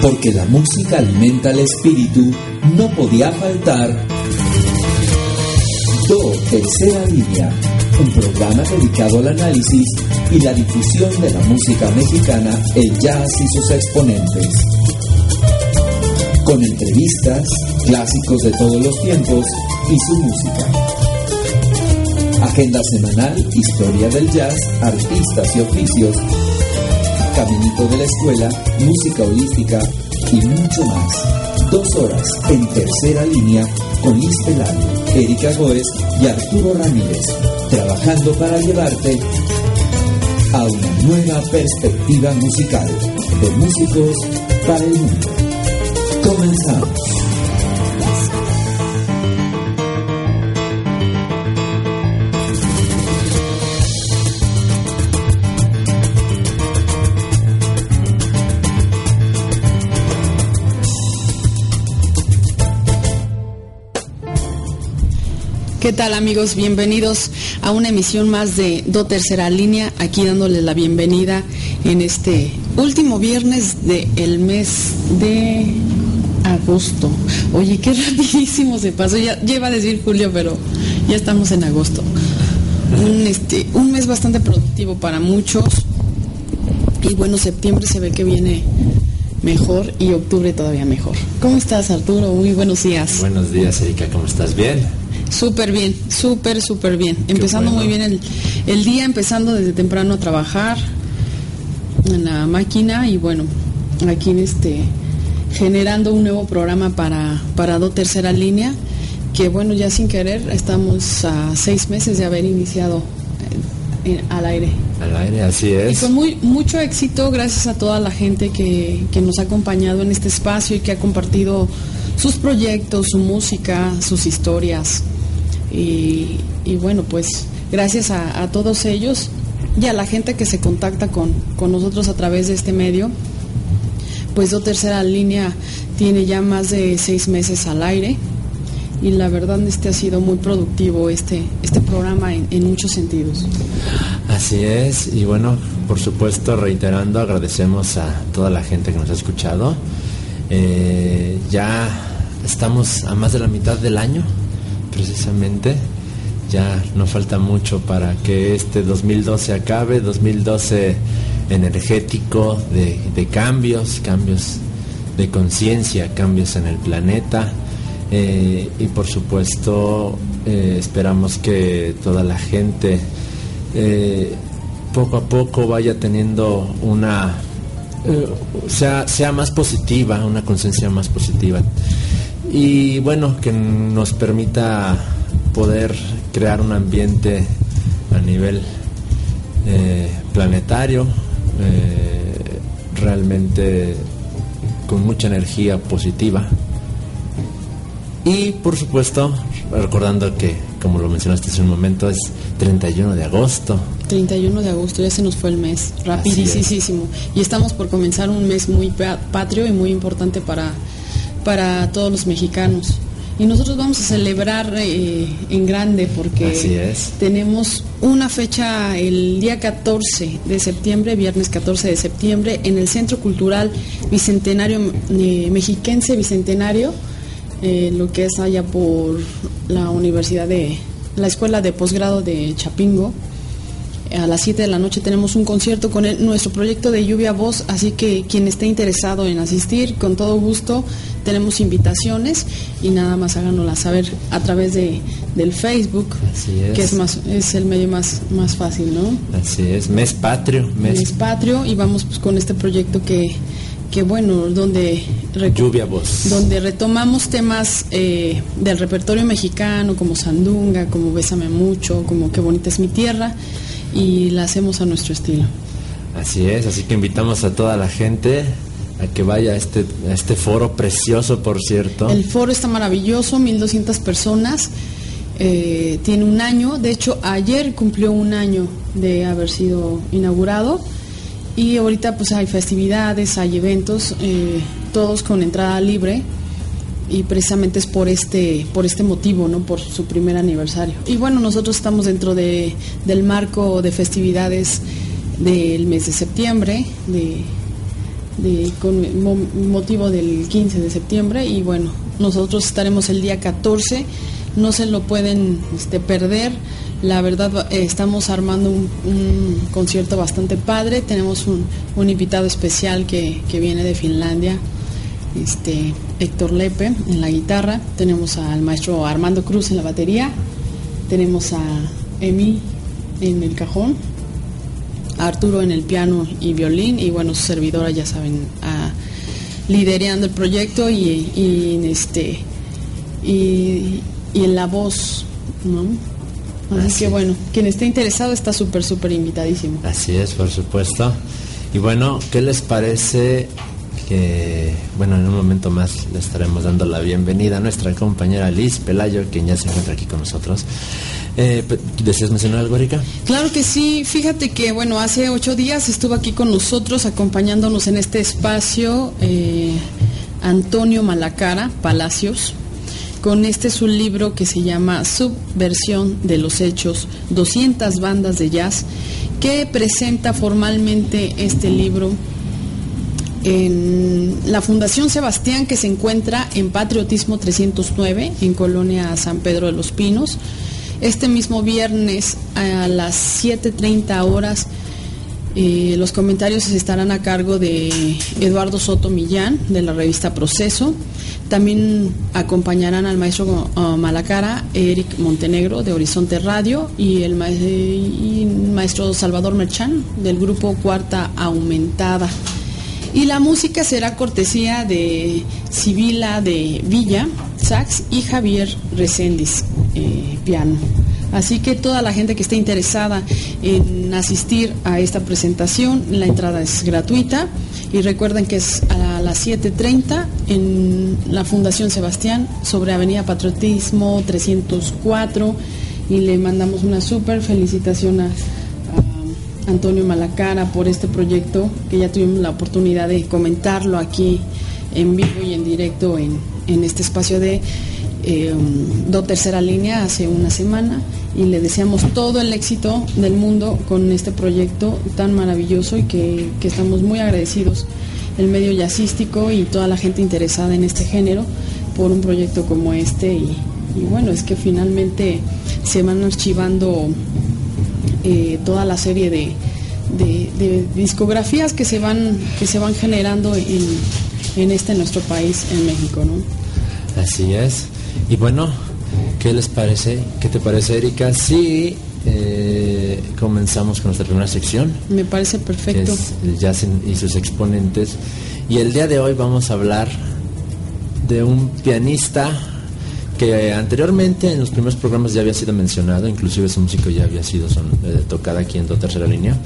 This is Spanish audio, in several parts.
porque la música alimenta el espíritu, no podía faltar Do Tercera Línea, un programa dedicado al análisis y la difusión de la música mexicana, el jazz y sus exponentes. Con entrevistas, clásicos de todos los tiempos y su música. Agenda semanal, historia del jazz, artistas y oficios, caminito de la escuela, música holística y mucho más. Dos horas en tercera línea con Liz Pelayo, Erika Goes y Arturo Ramírez, trabajando para llevarte a una nueva perspectiva musical de músicos para el mundo. Comenzamos. ¿Qué tal amigos? Bienvenidos a una emisión más de Do Tercera Línea, aquí dándoles la bienvenida en este último viernes del mes de agosto. Oye, qué rapidísimo se pasó, ya lleva a decir julio, pero ya estamos en agosto. Este, un mes bastante productivo para muchos y bueno, septiembre se ve que viene mejor y octubre todavía mejor. ¿Cómo estás Arturo? Muy buenos días. Buenos días Erika, ¿cómo estás? ¿Bien? Súper bien, súper, súper bien. Empezando muy bien el, el, día, empezando desde temprano a trabajar en la máquina y bueno, aquí en este generando un nuevo programa para, para Do Tercera Línea, que bueno, ya sin querer estamos a seis meses de haber iniciado eh, al aire. Al aire, así es. Y con muy, mucho éxito, gracias a toda la gente que, que nos ha acompañado en este espacio y que ha compartido sus proyectos, su música, sus historias. Y, bueno, pues gracias a, a, todos ellos y a la gente que se contacta con, con, nosotros a través de este medio, pues Do Tercera Línea tiene ya más de seis meses al aire y la verdad este ha sido muy productivo este, este programa en, en muchos sentidos. Así es, y bueno, por supuesto, reiterando, agradecemos a toda la gente que nos ha escuchado. Eh, ya estamos a más de la mitad del año, precisamente. Ya no falta mucho para que este 2012 acabe, 2012 energético de, cambios, cambios de conciencia, cambios en el planeta. Eh, y por supuesto eh, esperamos que toda la gente eh, poco a poco vaya teniendo una sea, sea más positiva, una conciencia más positiva y bueno, que nos permita poder crear un ambiente a nivel eh, planetario, eh, realmente con mucha energía positiva. Y por supuesto, recordando que, como lo mencionaste hace un momento, es 31 de agosto. 31 de agosto, ya se nos fue el mes, rapidísimo. Y estamos por comenzar un mes muy patrio y muy importante para para todos los mexicanos. Y nosotros vamos a celebrar eh, en grande porque tenemos una fecha el día 14 de septiembre, viernes 14 de septiembre, en el Centro Cultural Bicentenario eh, Mexiquense Bicentenario, eh, lo que es allá por la Universidad de, la Escuela de Posgrado de Chapingo. A las 7 de la noche tenemos un concierto con el, nuestro proyecto de Lluvia Voz, así que quien esté interesado en asistir, con todo gusto, tenemos invitaciones y nada más háganosla saber a través de, del Facebook, es. que es más es el medio más, más fácil, ¿no? Así es, mes patrio. Mes, mes patrio y vamos pues, con este proyecto que, que bueno, donde, Lluvia voz. donde retomamos temas eh, del repertorio mexicano como Sandunga, como Bésame Mucho, como Qué bonita es mi tierra y la hacemos a nuestro estilo. Así es, así que invitamos a toda la gente a que vaya a este, a este foro precioso, por cierto. El foro está maravilloso, 1200 personas, eh, tiene un año, de hecho ayer cumplió un año de haber sido inaugurado y ahorita pues hay festividades, hay eventos, eh, todos con entrada libre y precisamente es por este por este motivo, ¿no? Por su primer aniversario. Y bueno, nosotros estamos dentro de, del marco de festividades del mes de septiembre, de con motivo del 15 de septiembre y bueno, nosotros estaremos el día 14, no se lo pueden este, perder. La verdad, eh, estamos armando un, concierto bastante padre. Tenemos un, invitado especial que, viene de Finlandia, este, Héctor Lepe en la guitarra. Tenemos al maestro Armando Cruz en la batería. Tenemos a Emi en el cajón. A Arturo en el piano y violín. Y bueno, su servidora, ya saben, a, liderando el proyecto y, este, y, y en la voz, ¿no? Así, que bueno, quien esté interesado está súper, súper invitadísimo. Así es, por supuesto. Y bueno, ¿qué les parece que, bueno, en un momento más le estaremos dando la bienvenida a nuestra compañera Liz Pelayo, quien ya se encuentra aquí con nosotros. Eh, ¿Deseas mencionar algo, Erika? Claro que sí. Fíjate que, bueno, hace ocho días estuvo aquí con nosotros, acompañándonos en este espacio, eh, Antonio Malacara Palacios con este es un libro que se llama Subversión de los Hechos, 200 bandas de jazz, que presenta formalmente este libro en la Fundación Sebastián que se encuentra en Patriotismo 309 en Colonia San Pedro de los Pinos. Este mismo viernes a las 7.30 horas eh, los comentarios estarán a cargo de Eduardo Soto Millán de la revista Proceso. También acompañarán al maestro uh, Malacara, Eric Montenegro de Horizonte Radio y el maestro Salvador Merchán del grupo Cuarta Aumentada. Y la música será cortesía de Sibila de Villa, sax, y Javier Reséndiz, eh, piano. Así que toda la gente que esté interesada en asistir a esta presentación, la entrada es gratuita y recuerden que es a las 7.30 en la Fundación Sebastián sobre Avenida Patriotismo 304 y le mandamos una súper felicitación a, Antonio Malacara por este proyecto que ya tuvimos la oportunidad de comentarlo aquí en vivo y en directo en, en este espacio de eh, do tercera línea hace una semana. Y le deseamos todo el éxito del mundo con este proyecto tan maravilloso y que, estamos muy agradecidos. El medio jazzístico y toda la gente interesada en este género por un proyecto como este. Y, bueno es que finalmente se van archivando eh, toda la serie de, discografías que se van que se van generando en, en este nuestro país en México ¿no? así es y bueno, ¿qué les parece? ¿Qué te parece, Erika? Sí, eh, comenzamos con nuestra primera sección. Me parece perfecto. el jazz y sus exponentes. Y el día de hoy vamos a hablar de un pianista que anteriormente en los primeros programas ya había sido mencionado, inclusive su música ya había sido son, eh, tocada aquí en tu tercera línea.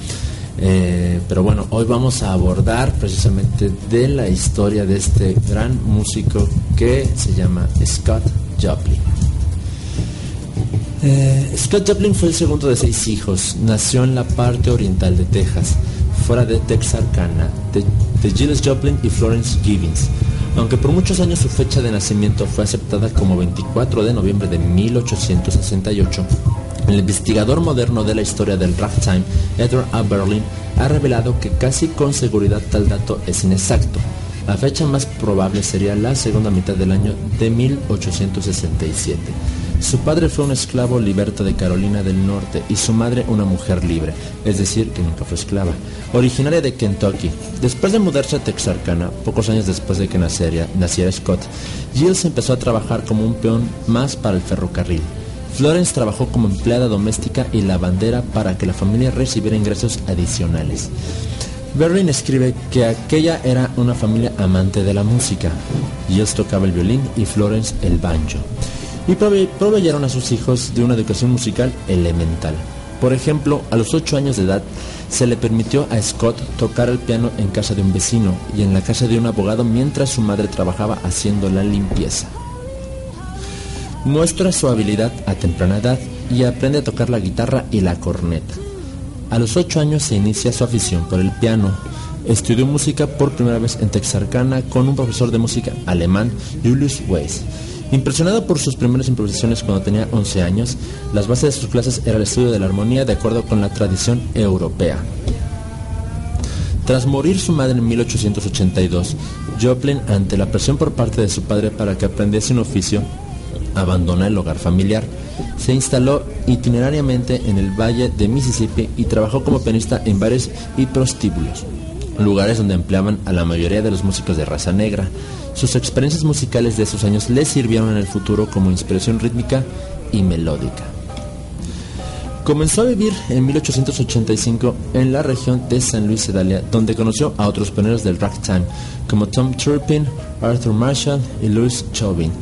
Eh, pero bueno, hoy vamos a abordar precisamente de la historia de este gran músico que se llama Scott Joplin. Eh, Scott Joplin fue el segundo de seis hijos. Nació en la parte oriental de Texas, fuera de Texarkana, de, de Gilles Joplin y Florence Gibbons. Aunque por muchos años su fecha de nacimiento fue aceptada como 24 de noviembre de 1868, el investigador moderno de la historia del ragtime, Edward A. Berlin, ha revelado que casi con seguridad tal dato es inexacto. La fecha más probable sería la segunda mitad del año de 1867. Su padre fue un esclavo liberto de Carolina del Norte y su madre una mujer libre, es decir, que nunca fue esclava, originaria de Kentucky. Después de mudarse a Texarkana, pocos años después de que naciera, naciera Scott, Giles empezó a trabajar como un peón más para el ferrocarril. Florence trabajó como empleada doméstica y lavandera para que la familia recibiera ingresos adicionales. Berlin escribe que aquella era una familia amante de la música. Giles tocaba el violín y Florence el banjo. Y proveyeron a sus hijos de una educación musical elemental. Por ejemplo, a los 8 años de edad se le permitió a Scott tocar el piano en casa de un vecino y en la casa de un abogado mientras su madre trabajaba haciendo la limpieza. Muestra su habilidad a temprana edad y aprende a tocar la guitarra y la corneta. A los 8 años se inicia su afición por el piano. Estudió música por primera vez en Texarkana con un profesor de música alemán, Julius Weiss. Impresionado por sus primeras improvisaciones cuando tenía 11 años, las bases de sus clases era el estudio de la armonía de acuerdo con la tradición europea. Tras morir su madre en 1882, Joplin, ante la presión por parte de su padre para que aprendiese un oficio, abandona el hogar familiar. Se instaló itinerariamente en el valle de Mississippi y trabajó como pianista en bares y prostíbulos, lugares donde empleaban a la mayoría de los músicos de raza negra. Sus experiencias musicales de esos años le sirvieron en el futuro como inspiración rítmica y melódica. Comenzó a vivir en 1885 en la región de San Luis Sedalia, donde conoció a otros pioneros del ragtime, como Tom Turpin, Arthur Marshall y Louis Chauvin.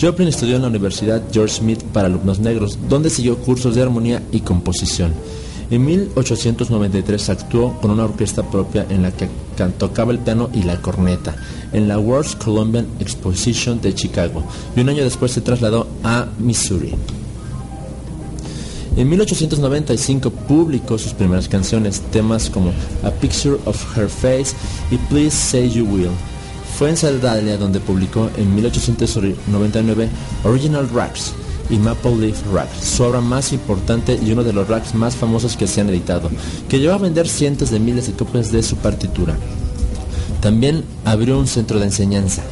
Joplin estudió en la Universidad George Smith para alumnos negros, donde siguió cursos de armonía y composición. En 1893 actuó con una orquesta propia en la que tocaba el piano y la corneta, en la World's Columbian Exposition de Chicago, y un año después se trasladó a Missouri. En 1895 publicó sus primeras canciones, temas como A Picture of Her Face y Please Say You Will. Fue en Sedalia donde publicó en 1899 Original Rags y Maple Leaf Rag, su obra más importante y uno de los rags más famosos que se han editado, que llevó a vender cientos de miles de copias de su partitura. También abrió un centro de enseñanza,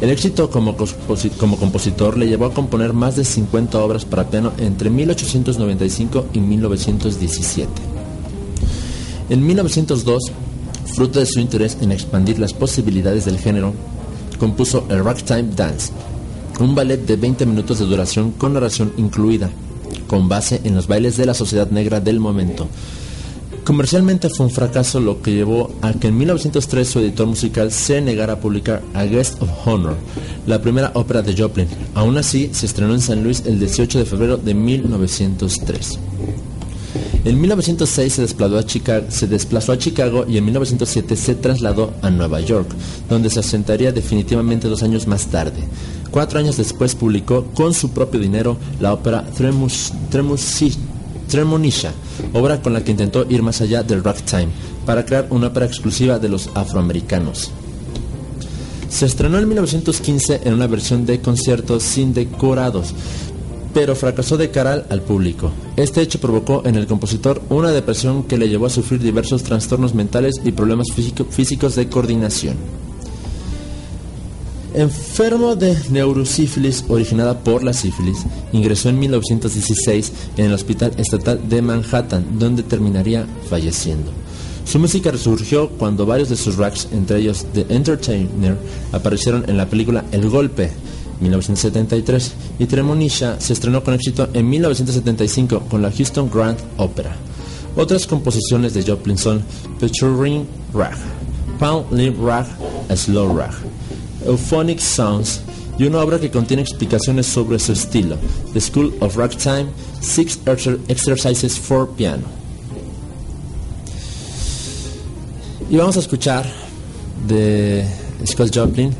el éxito como, compositor le llevó a componer más de 50 obras para piano entre 1895 y 1917. En 1902, fruto de su interés en expandir las posibilidades del género, compuso el Ragtime Dance, un ballet de 20 minutos de duración con narración incluida, con base en los bailes de la sociedad negra del momento, Comercialmente fue un fracaso lo que llevó a que en 1903 su editor musical se negara a publicar A Guest of Honor, la primera ópera de Joplin. Aún así, se estrenó en San Luis el 18 de febrero de 1903. En 1906 se desplazó, a Chicago, se desplazó a Chicago y en 1907 se trasladó a Nueva York, donde se asentaría definitivamente dos años más tarde. Cuatro años después publicó con su propio dinero la ópera Tremus, Tremonisha, obra con la que intentó ir más allá del ragtime, para crear una ópera exclusiva de los afroamericanos. Se estrenó en 1915 en una versión de conciertos sin decorados, pero fracasó de cara al público. Este hecho provocó en el compositor una depresión que le llevó a sufrir diversos trastornos mentales y problemas físicos de coordinación. Enfermo de neurosífilis originada por la sífilis, ingresó en 1916 en el Hospital Estatal de Manhattan, donde terminaría falleciendo. Su música resurgió cuando varios de sus racks, entre ellos The Entertainer, aparecieron en la película El Golpe, 1973, y Tremonisha se estrenó con éxito en 1975 con la Houston Grand Opera. Otras composiciones de Joplin son Ring Rag, Pound Limb Rag, Slow Rag. Euphonic Sounds y una obra que contiene explicaciones sobre su estilo, The School of Ragtime, Six Exercises for Piano. Y vamos a escuchar de Scott Joplin,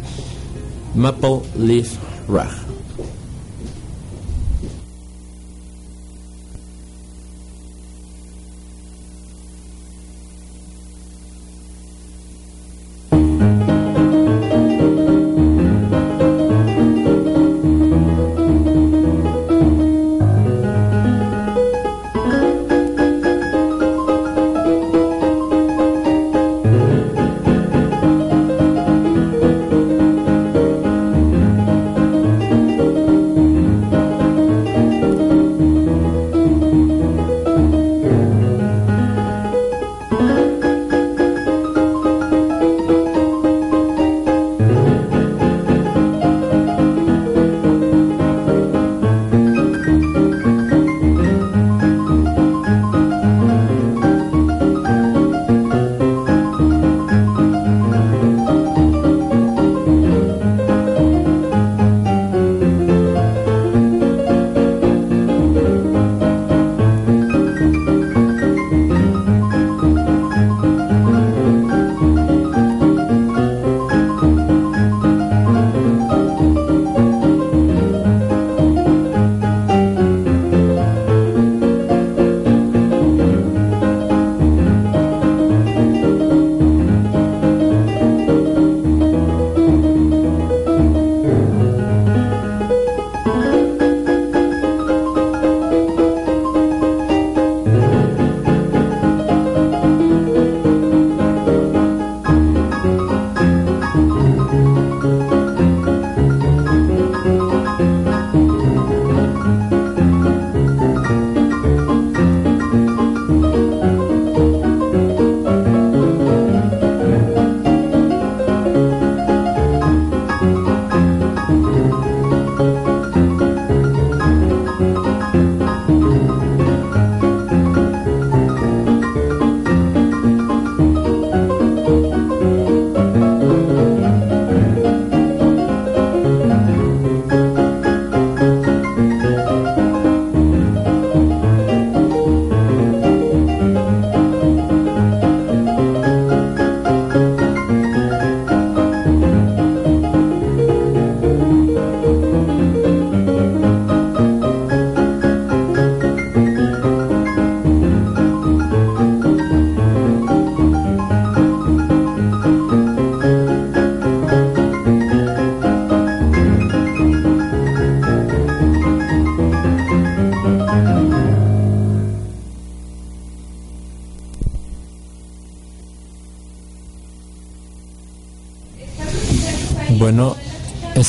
Maple Leaf Rag.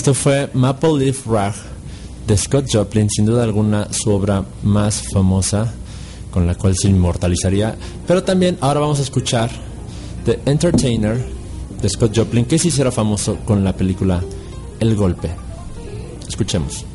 Esto fue Maple Leaf Rag de Scott Joplin, sin duda alguna su obra más famosa con la cual se inmortalizaría. Pero también ahora vamos a escuchar The Entertainer de Scott Joplin, que sí será famoso con la película El Golpe. Escuchemos.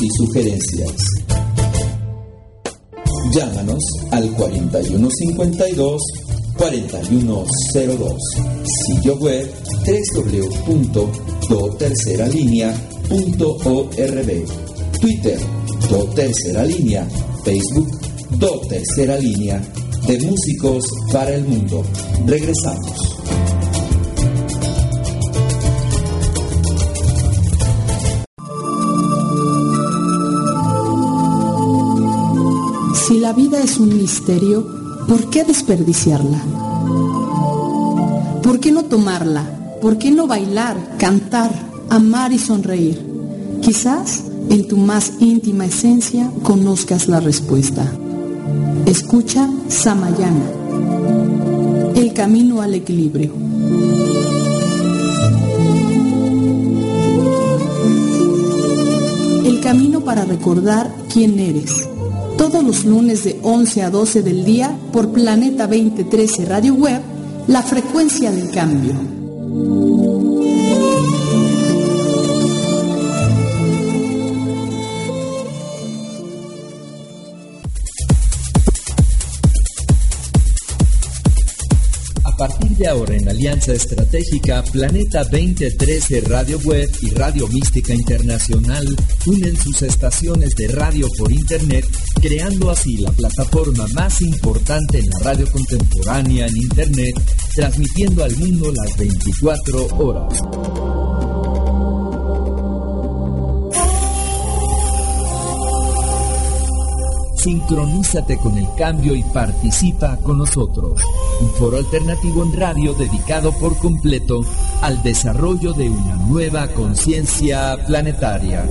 Y sugerencias. Llámanos al 4152 4102. Sitio web www.doterceralinea.org. Twitter, Do Tercera Línea. Facebook, Do Tercera Línea. De músicos para el mundo. Regresamos. La vida es un misterio, ¿por qué desperdiciarla? ¿Por qué no tomarla? ¿Por qué no bailar, cantar, amar y sonreír? Quizás en tu más íntima esencia conozcas la respuesta. Escucha Samayana, el camino al equilibrio. El camino para recordar quién eres. Todos los lunes de 11 a 12 del día por Planeta 2013 Radio Web, la frecuencia del cambio. Ahora en Alianza Estratégica Planeta 2013 Radio Web y Radio Mística Internacional unen sus estaciones de radio por Internet, creando así la plataforma más importante en la radio contemporánea en Internet, transmitiendo al mundo las 24 horas. Sincronízate con el cambio y participa con nosotros. Un foro alternativo en radio dedicado por completo al desarrollo de una nueva conciencia planetaria.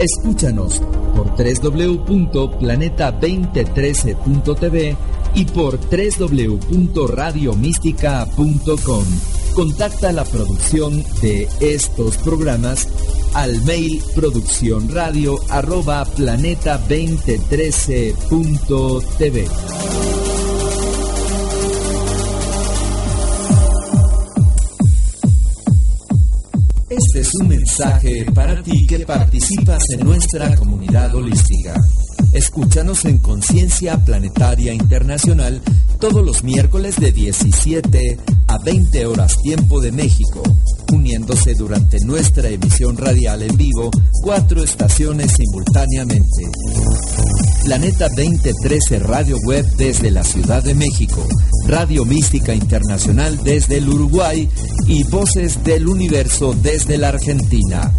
Escúchanos por www.planeta2013.tv y por www.radiomística.com. Contacta la producción de estos programas al mail producciónradio arroba planeta 2013.tv. Este es un mensaje para ti que participas en nuestra comunidad holística. Escúchanos en Conciencia Planetaria Internacional todos los miércoles de 17 a 20 horas tiempo de México, uniéndose durante nuestra emisión radial en vivo cuatro estaciones simultáneamente. Planeta 2013 Radio Web desde la Ciudad de México, Radio Mística Internacional desde el Uruguay y Voces del Universo desde la Argentina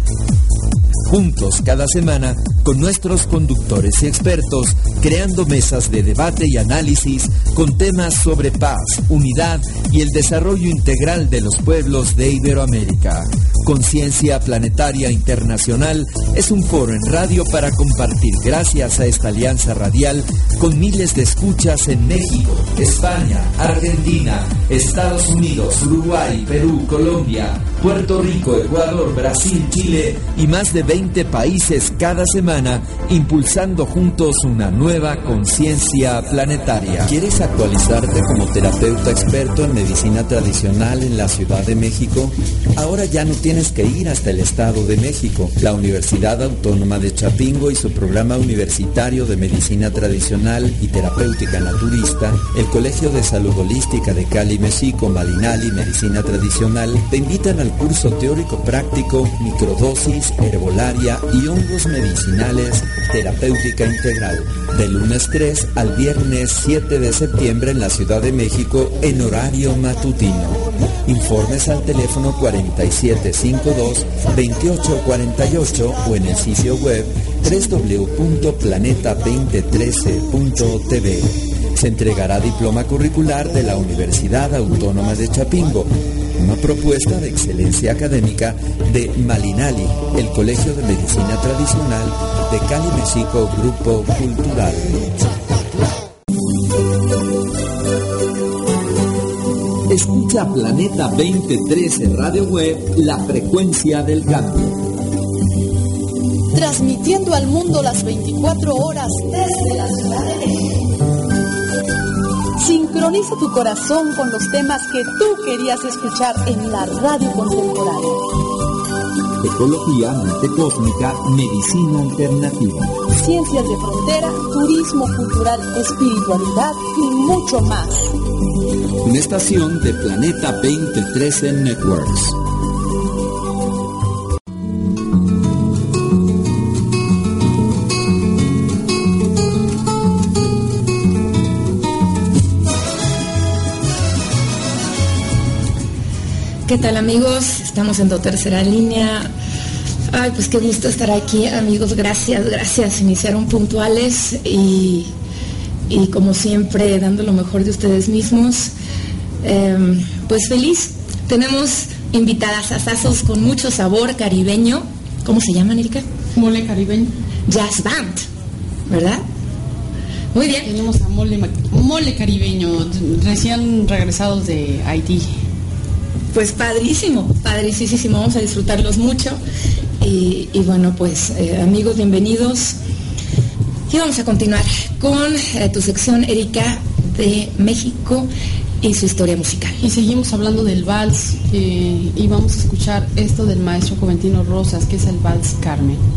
juntos cada semana con nuestros conductores y expertos, creando mesas de debate y análisis con temas sobre paz, unidad y el desarrollo integral de los pueblos de Iberoamérica. Conciencia Planetaria Internacional es un foro en radio para compartir gracias a esta alianza radial con miles de escuchas en México, España, Argentina, Estados Unidos, Uruguay, Perú, Colombia, Puerto Rico, Ecuador, Brasil, Chile y más de 20 países cada semana, impulsando juntos una nueva conciencia planetaria. ¿Quieres actualizarte como terapeuta experto en medicina tradicional en la Ciudad de México? Ahora ya no tienes que ir hasta el Estado de México. La Universidad Autónoma de Chapingo y su programa universitario de medicina tradicional y terapéutica naturista, el Colegio de Salud Holística de Cali, México, Madinal y Medicina Tradicional te invitan al curso teórico práctico Microdosis, Herbolaria y Hongos Medicinales Terapéutica Integral. De lunes 3 al viernes 7 de septiembre en la Ciudad de México en horario matutino. Informes al teléfono 4752-2848 o en el sitio web www.planeta2013.tv. Se entregará diploma curricular de la Universidad Autónoma de Chapingo una propuesta de excelencia académica de Malinali, el Colegio de Medicina Tradicional de Cali, México, Grupo Cultural. Escucha Planeta 2013 Radio Web, la frecuencia del cambio. Transmitiendo al mundo las 24 horas desde la Ciudad de México. Sincroniza tu corazón con los temas que tú querías escuchar en la radio contemporánea. Ecología, mente cósmica, medicina alternativa. Ciencias de frontera, turismo cultural, espiritualidad y mucho más. Una estación de Planeta 2013 Networks. ¿Qué tal amigos? Estamos en tu tercera línea. Ay, pues qué gusto estar aquí, amigos. Gracias, gracias. Iniciaron puntuales y, como siempre dando lo mejor de ustedes mismos. Em, pues feliz. Tenemos invitadas asazos con mucho sabor caribeño. ¿Cómo se llaman, Erika? Mole caribeño. Jazz Band, ¿verdad? Muy bien. Tenemos a Mole, Mole Caribeño, recién regresados de Haití. Pues padrísimo, padrísimo, vamos a disfrutarlos mucho. Y, bueno, pues eh, amigos, bienvenidos. Y vamos a continuar con eh, tu sección, Erika, de México y su historia musical. Y seguimos hablando del vals eh, y vamos a escuchar esto del maestro Juventino Rosas, que es el vals Carmen.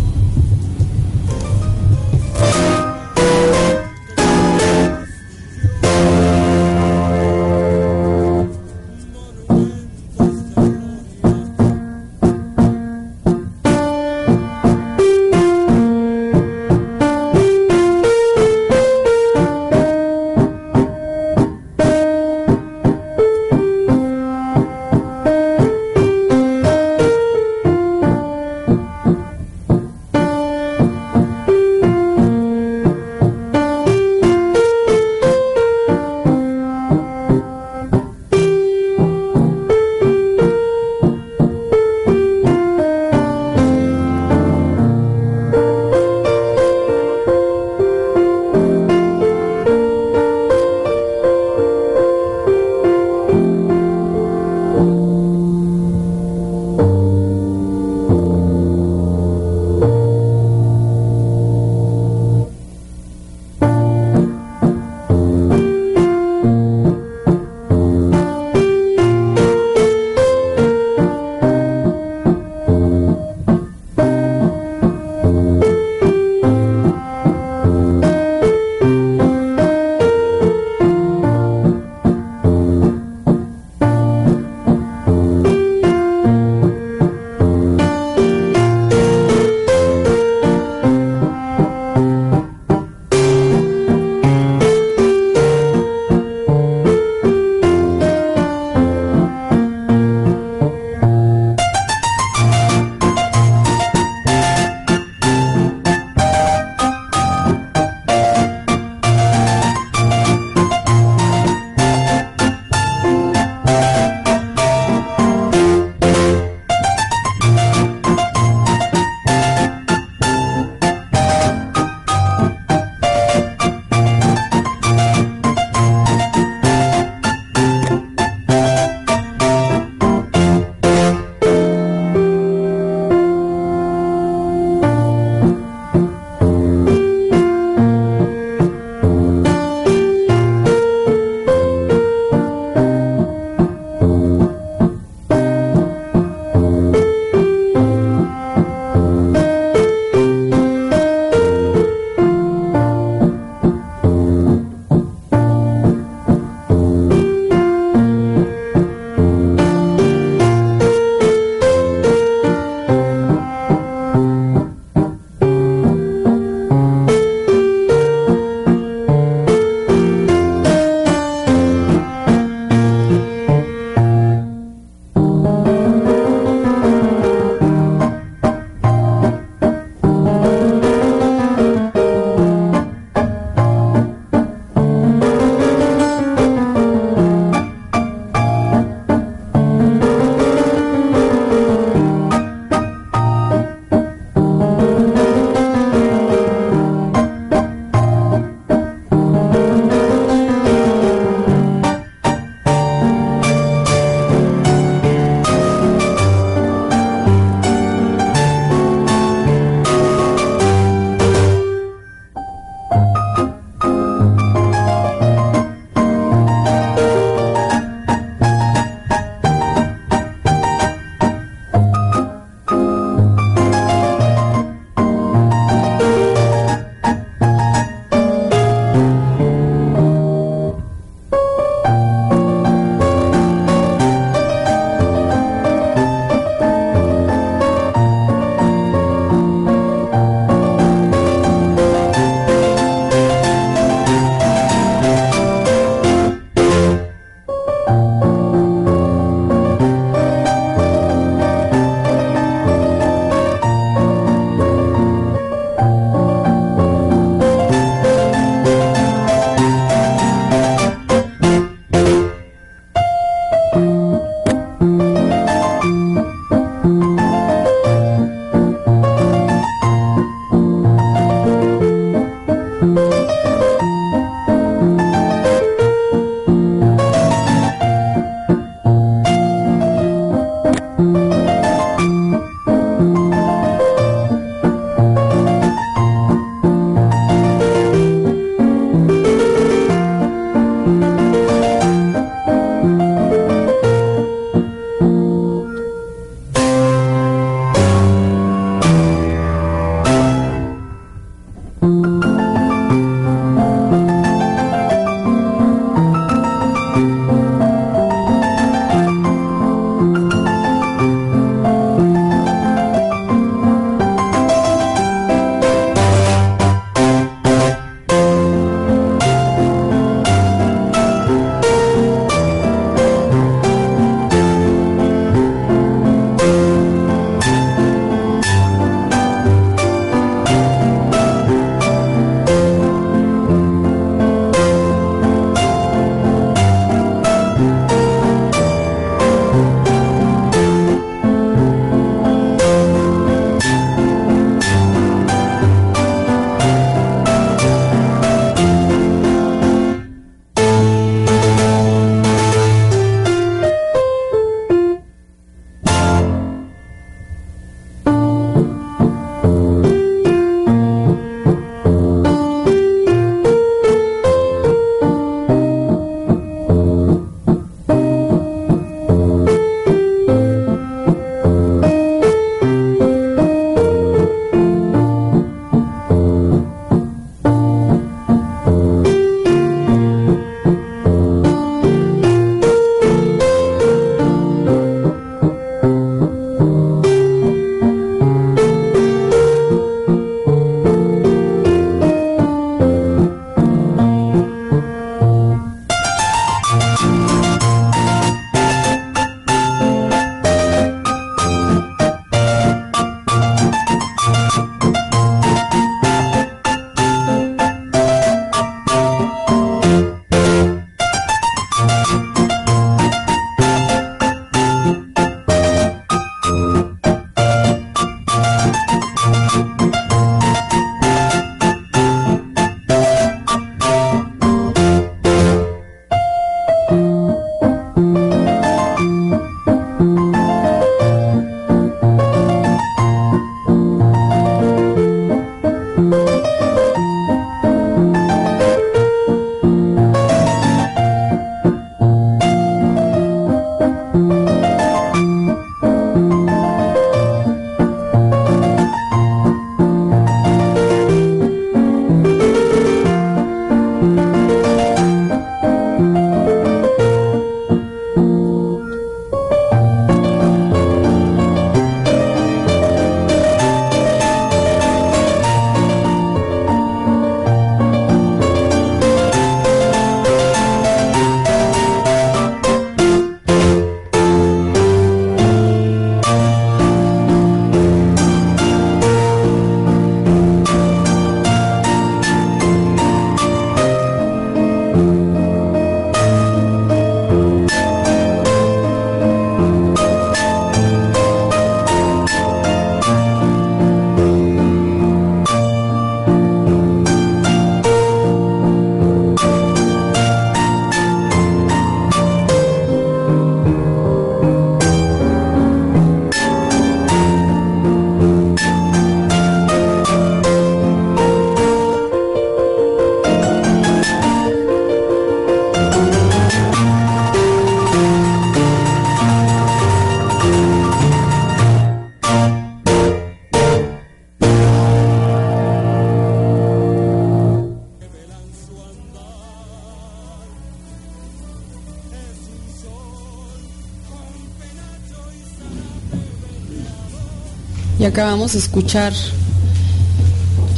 Acabamos de escuchar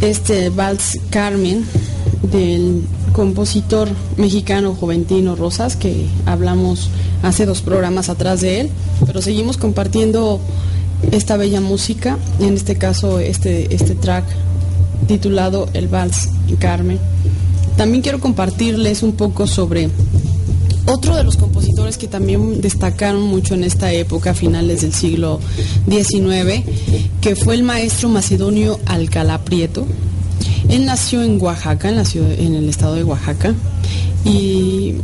este Vals Carmen del compositor mexicano Juventino Rosas, que hablamos hace dos programas atrás de él, pero seguimos compartiendo esta bella música, en este caso este, este track titulado El Vals Carmen. También quiero compartirles un poco sobre otro de los que también destacaron mucho en esta época, finales del siglo XIX, que fue el maestro macedonio Alcalá Prieto. Él nació en Oaxaca, en, la ciudad, en el estado de Oaxaca, y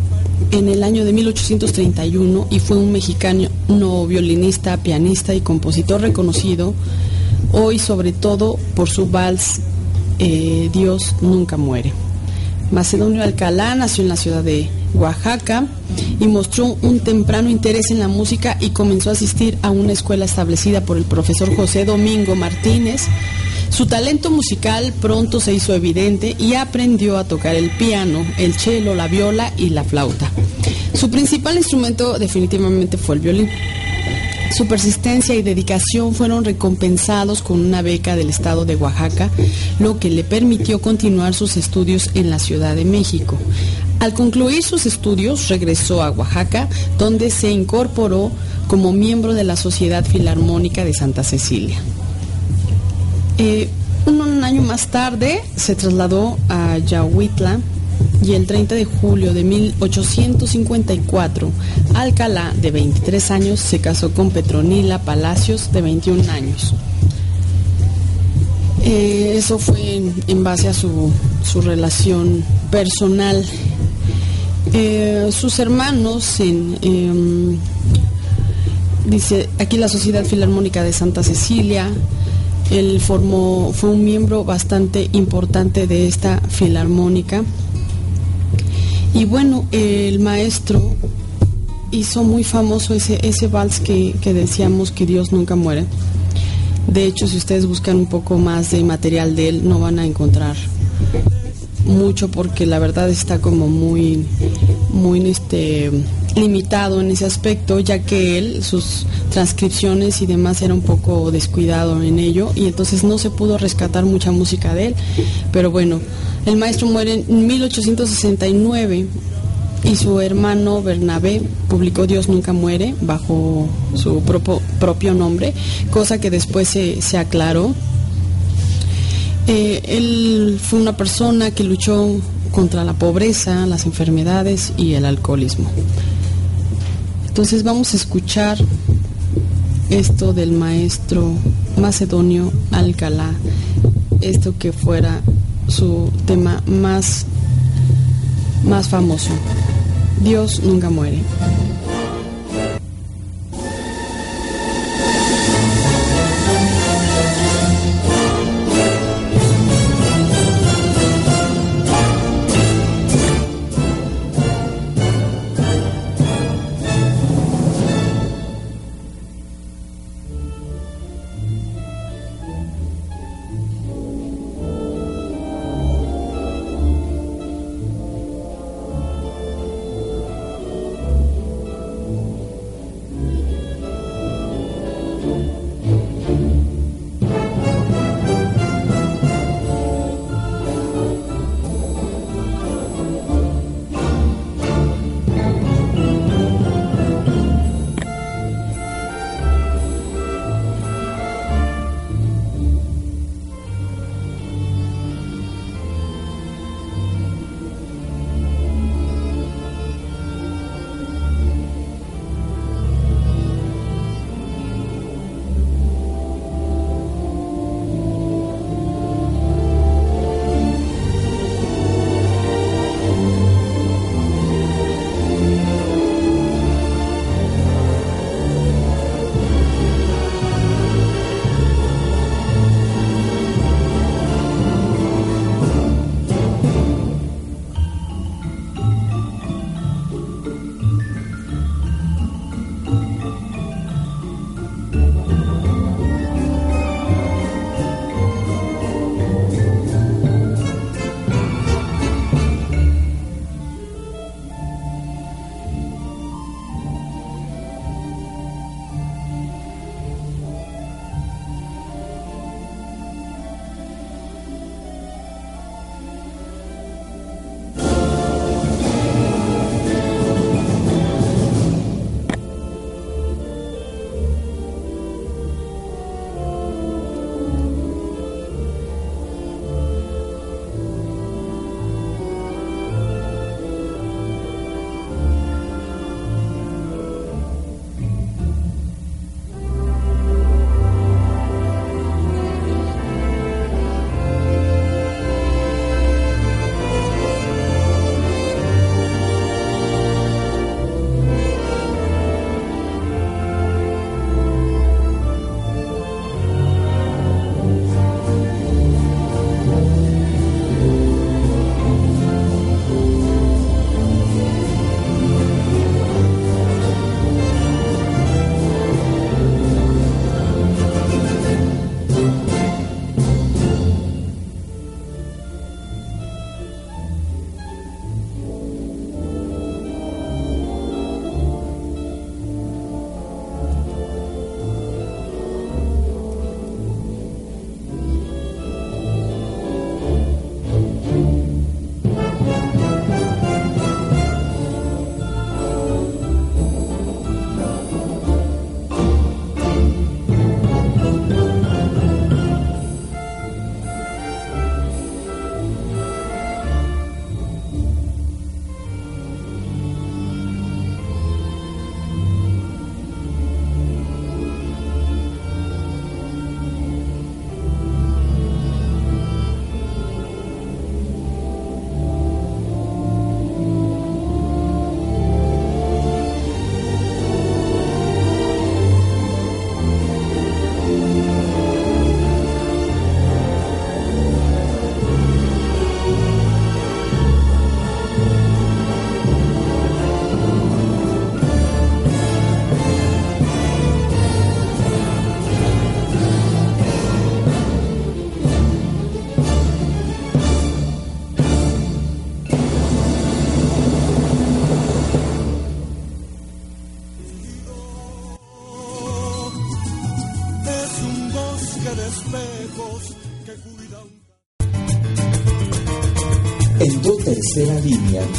en el año de 1831 y fue un mexicano no violinista, pianista y compositor reconocido, hoy sobre todo por su vals eh, Dios nunca muere. Macedonio Alcalá nació en la ciudad de Oaxaca y mostró un temprano interés en la música y comenzó a asistir a una escuela establecida por el profesor José Domingo Martínez. Su talento musical pronto se hizo evidente y aprendió a tocar el piano, el cello, la viola y la flauta. Su principal instrumento definitivamente fue el violín. Su persistencia y dedicación fueron recompensados con una beca del estado de Oaxaca, lo que le permitió continuar sus estudios en la Ciudad de México. Al concluir sus estudios, regresó a Oaxaca, donde se incorporó como miembro de la Sociedad Filarmónica de Santa Cecilia. Eh, un, año más tarde se trasladó a Yahuitla y el 30 de julio de 1854, Alcalá, de 23 años, se casó con Petronila Palacios, de 21 años. Eh, eso fue en, base a su, su relación personal eh, sus hermanos en, em, dice aquí la Sociedad Filarmónica de Santa Cecilia, él formó, fue un miembro bastante importante de esta filarmónica. Y bueno, el maestro hizo muy famoso ese, ese vals que, que decíamos que Dios nunca muere. De hecho, si ustedes buscan un poco más de material de él, no van a encontrar mucho porque la verdad está como muy, muy este, limitado en ese aspecto, ya que él, sus transcripciones y demás era un poco descuidado en ello y entonces no se pudo rescatar mucha música de él. Pero bueno, el maestro muere en 1869 y su hermano Bernabé publicó Dios nunca muere bajo su propio, nombre, cosa que después se, se aclaró eh, él fue una persona que luchó contra la pobreza, las enfermedades y el alcoholismo. Entonces vamos a escuchar esto del maestro macedonio Alcalá, esto que fuera su tema más, más famoso. Dios nunca muere.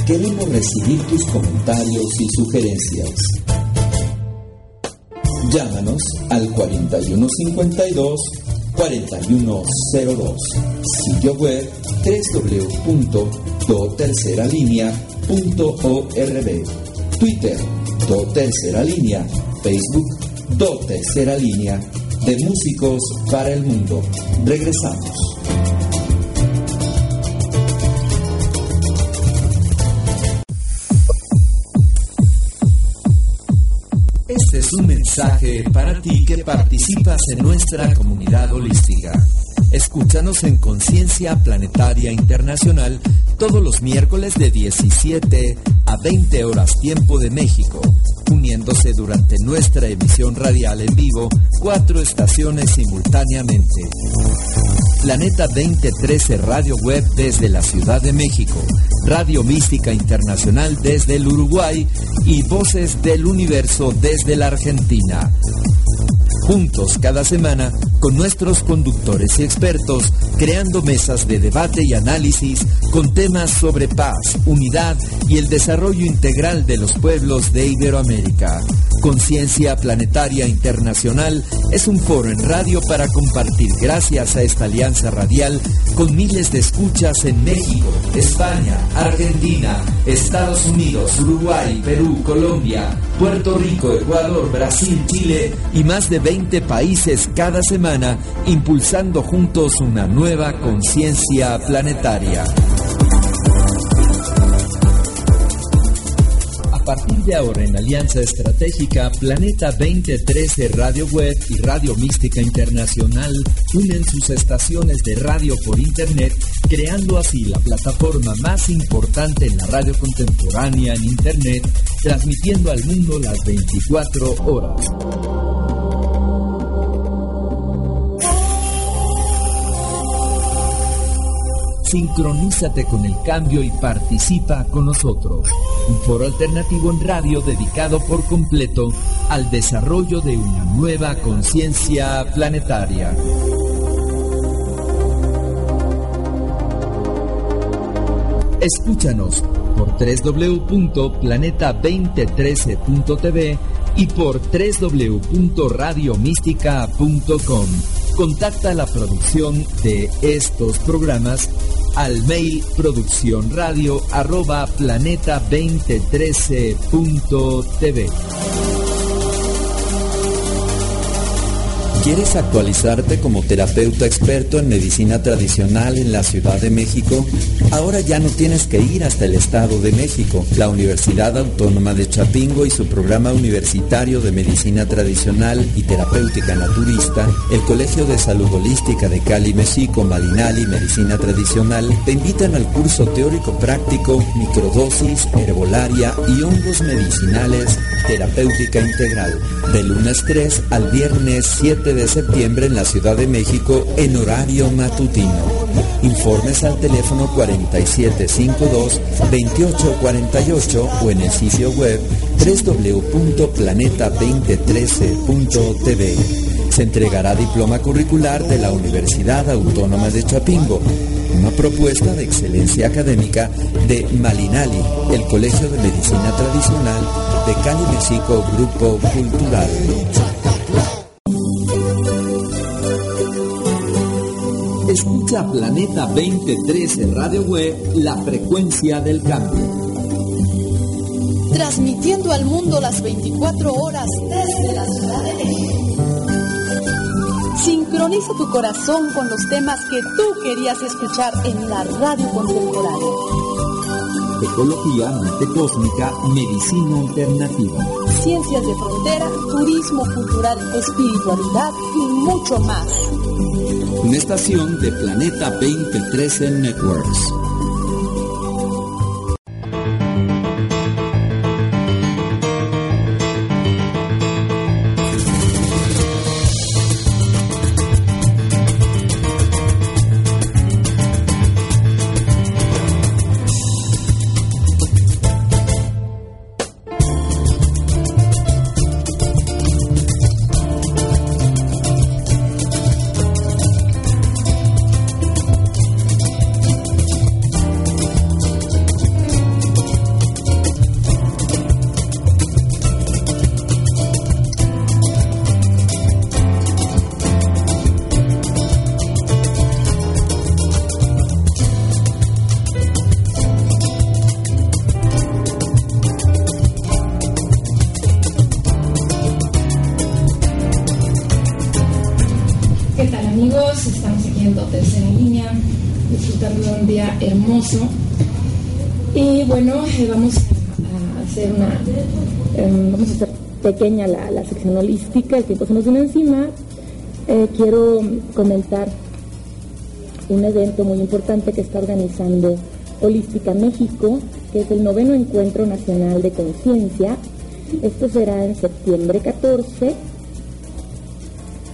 Queremos recibir tus comentarios y sugerencias. Llámanos al 4152-4102. Sitio web www.doterceralinea.org. Twitter, Do Línea. Facebook, Do. De músicos para el mundo. Regresamos. Mensaje para ti que participas en nuestra comunidad holística. Escúchanos en Conciencia Planetaria Internacional todos los miércoles de 17 a 20 horas tiempo de México, uniéndose durante nuestra emisión radial en vivo cuatro estaciones simultáneamente. Planeta 2013 Radio Web desde la Ciudad de México, Radio Mística Internacional desde el Uruguay y Voces del Universo desde la Argentina. Juntos cada semana con nuestros conductores y expertos, creando mesas de debate y análisis con temas sobre paz, unidad y el desarrollo integral de los pueblos de Iberoamérica. Conciencia Planetaria Internacional es un foro en radio para compartir gracias a esta alianza radial con miles de escuchas en México, España, Argentina, Estados Unidos, Uruguay, Perú, Colombia, Puerto Rico, Ecuador, Brasil, Chile y más de 20 países cada semana, impulsando juntos una nueva conciencia planetaria. A partir de ahora en Alianza Estratégica, Planeta 2013 Radio Web y Radio Mística Internacional unen sus estaciones de radio por Internet, creando así la plataforma más importante en la radio contemporánea en Internet, transmitiendo al mundo las 24 horas. Sincronízate con el cambio y participa con nosotros. Un foro alternativo en radio dedicado por completo al desarrollo de una nueva conciencia planetaria. Escúchanos por www.planeta2013.tv y por www.radiomística.com. Contacta la producción de estos programas al mail producciónradio arroba planeta2013.tv. ¿Quieres actualizarte como terapeuta experto en medicina tradicional en la Ciudad de México? Ahora ya no tienes que ir hasta el Estado de México. La Universidad Autónoma de Chapingo y su programa universitario de medicina tradicional y terapéutica naturista, el Colegio de Salud Holística de Cali, México, Malinali, Medicina Tradicional, te invitan al curso teórico práctico Microdosis, Herbolaria y Hongos Medicinales, Terapéutica Integral, de lunes 3 al viernes 7 de septiembre en la Ciudad de México en horario matutino. Informes al teléfono 4752-2848 o en el sitio web www.planeta2013.tv. Se entregará diploma curricular de la Universidad Autónoma de Chapingo, una propuesta de excelencia académica de Malinali, el Colegio de Medicina Tradicional de Cali México Grupo Cultural. Escucha Planeta 2013 Radio Web, la frecuencia del cambio. Transmitiendo al mundo las 24 horas desde la Ciudad. Sincroniza tu corazón con los temas que tú querías escuchar en la radio contemporánea. Ecología, mente cósmica, medicina alternativa. Ciencias de frontera, turismo cultural, espiritualidad y mucho más. Una estación de Planeta 2013 Networks. Pequeña la, sección holística, el tiempo se nos viene encima. Eh, quiero comentar un evento muy importante que está organizando Holística México, que es el noveno Encuentro Nacional de Conciencia. Esto será en septiembre 14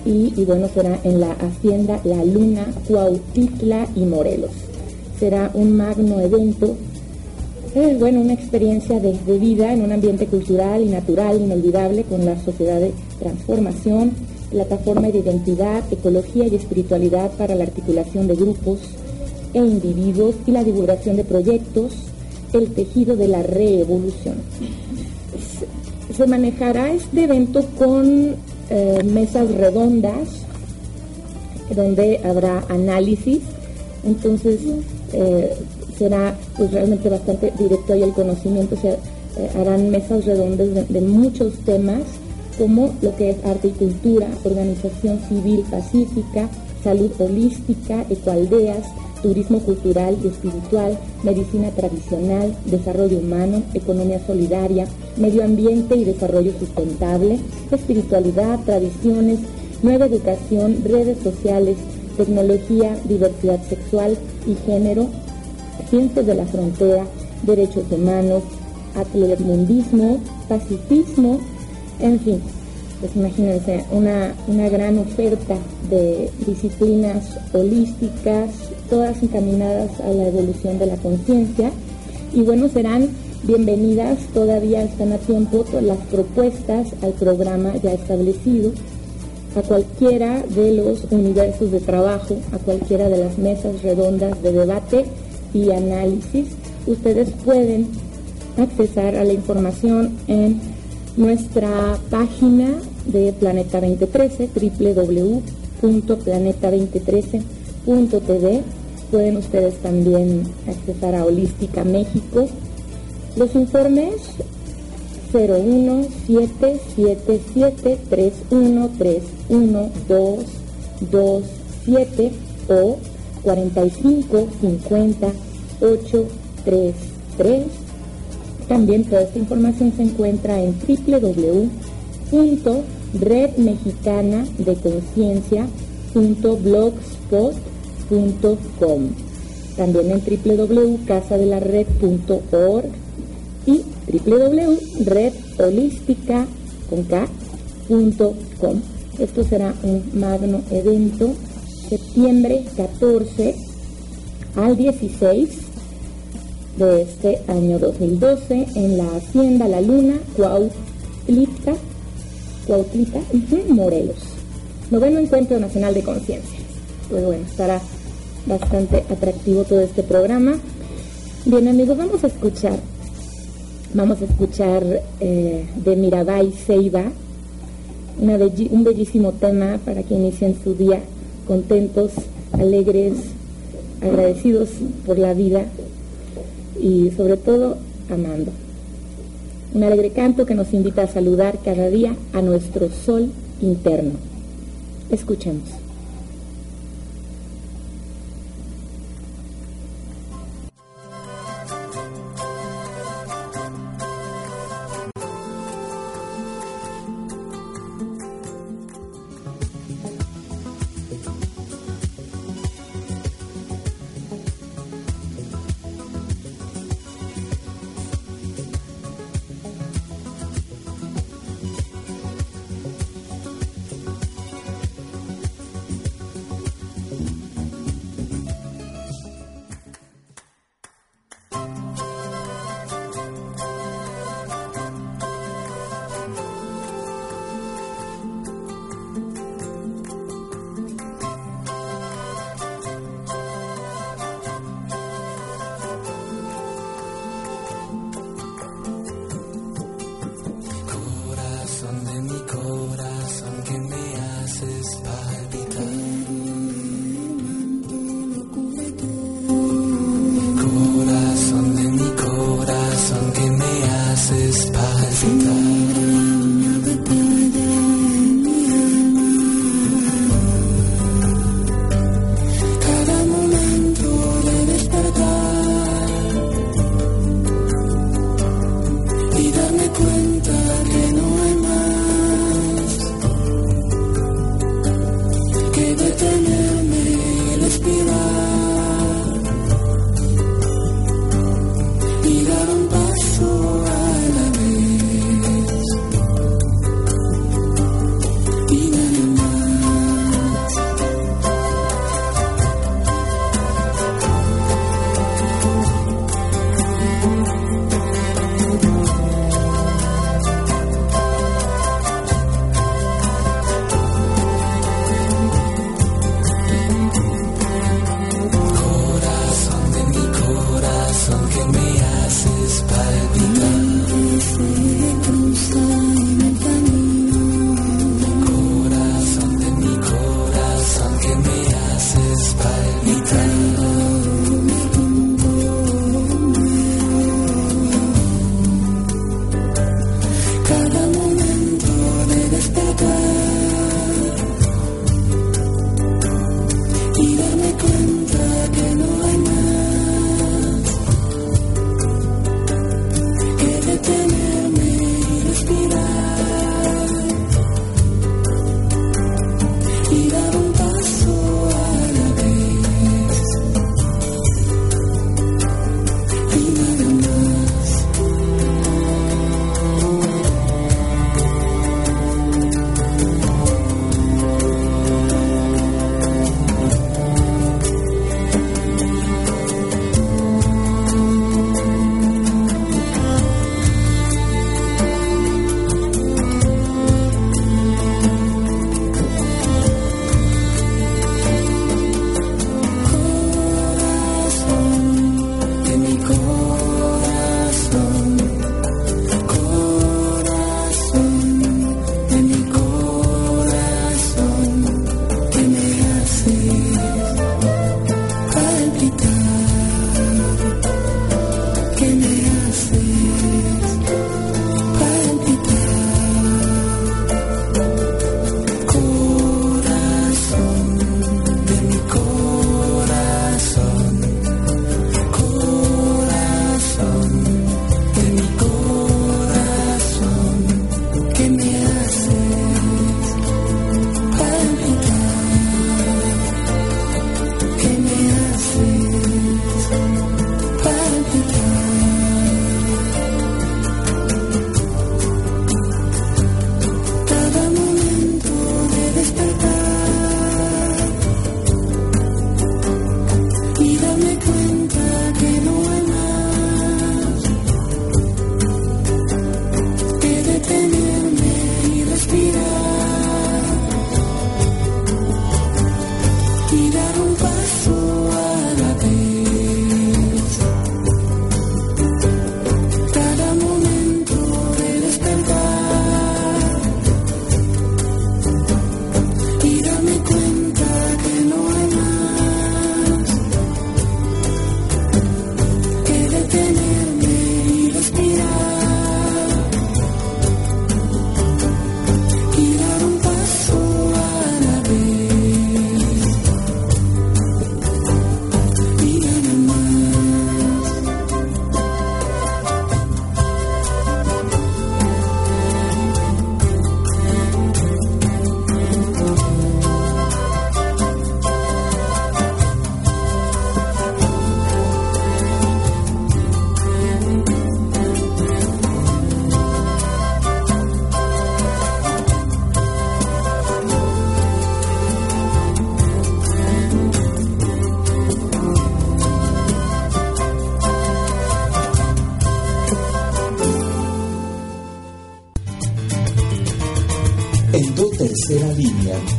y, bueno, será en la Hacienda La Luna, Cuautitla y Morelos. Será un magno evento, es bueno, una experiencia de, vida en un ambiente cultural y natural inolvidable con la sociedad de transformación, plataforma de identidad, ecología y espiritualidad para la articulación de grupos e individuos y la divulgación de proyectos, el tejido de la reevolución. Se manejará este evento con eh, mesas redondas donde habrá análisis, entonces eh, será pues realmente bastante directo ahí el conocimiento, se eh, harán mesas redondas de, muchos temas como lo que es arte y cultura, organización civil pacífica, salud holística, ecoaldeas, turismo cultural y espiritual, medicina tradicional, desarrollo humano, economía solidaria, medio ambiente y desarrollo sustentable, espiritualidad, tradiciones, nueva educación, redes sociales, tecnología, diversidad sexual y género, ciencias de la frontera, derechos humanos, atletismo, pacifismo, en fin, pues imagínense, una, una gran oferta de disciplinas holísticas, todas encaminadas a la evolución de la conciencia. Y bueno, serán bienvenidas, todavía están a tiempo las propuestas al programa ya establecido, a cualquiera de los universos de trabajo, a cualquiera de las mesas redondas de debate y análisis. Ustedes pueden accesar a la información en nuestra página de Planeta 2013, www.planeta2013.tv. Pueden ustedes también accesar a Holística México. Los informes 0177731312227 o 4550833. También toda esta información se encuentra en www.redmexicanadeconciencia.blogspot.com. También en www.casadelared.org y www.redholística.com. Esto será un magno evento septiembre 14 al 16 de este año 2012 en la Hacienda La Luna, Cuautlita, Cuautlita, Morelos. Noveno Encuentro Nacional de Conciencia. Pues bueno, estará bastante atractivo todo este programa. Bien amigos, vamos a escuchar, vamos a escuchar eh, de Mirabai Seiba, un bellísimo tema para que inicien su día contentos, alegres, agradecidos por la vida y sobre todo amando. Un alegre canto que nos invita a saludar cada día a nuestro sol interno. Escuchemos.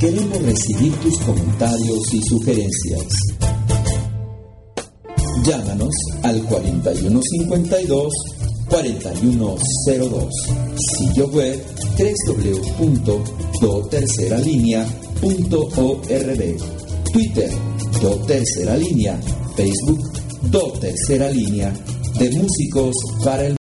Queremos recibir tus comentarios y sugerencias. Llámanos al 4152 4102. Sitio web www.doterceralinea.org. Twitter, Do Tercera Línea. Facebook, Do Tercera Línea. De músicos para el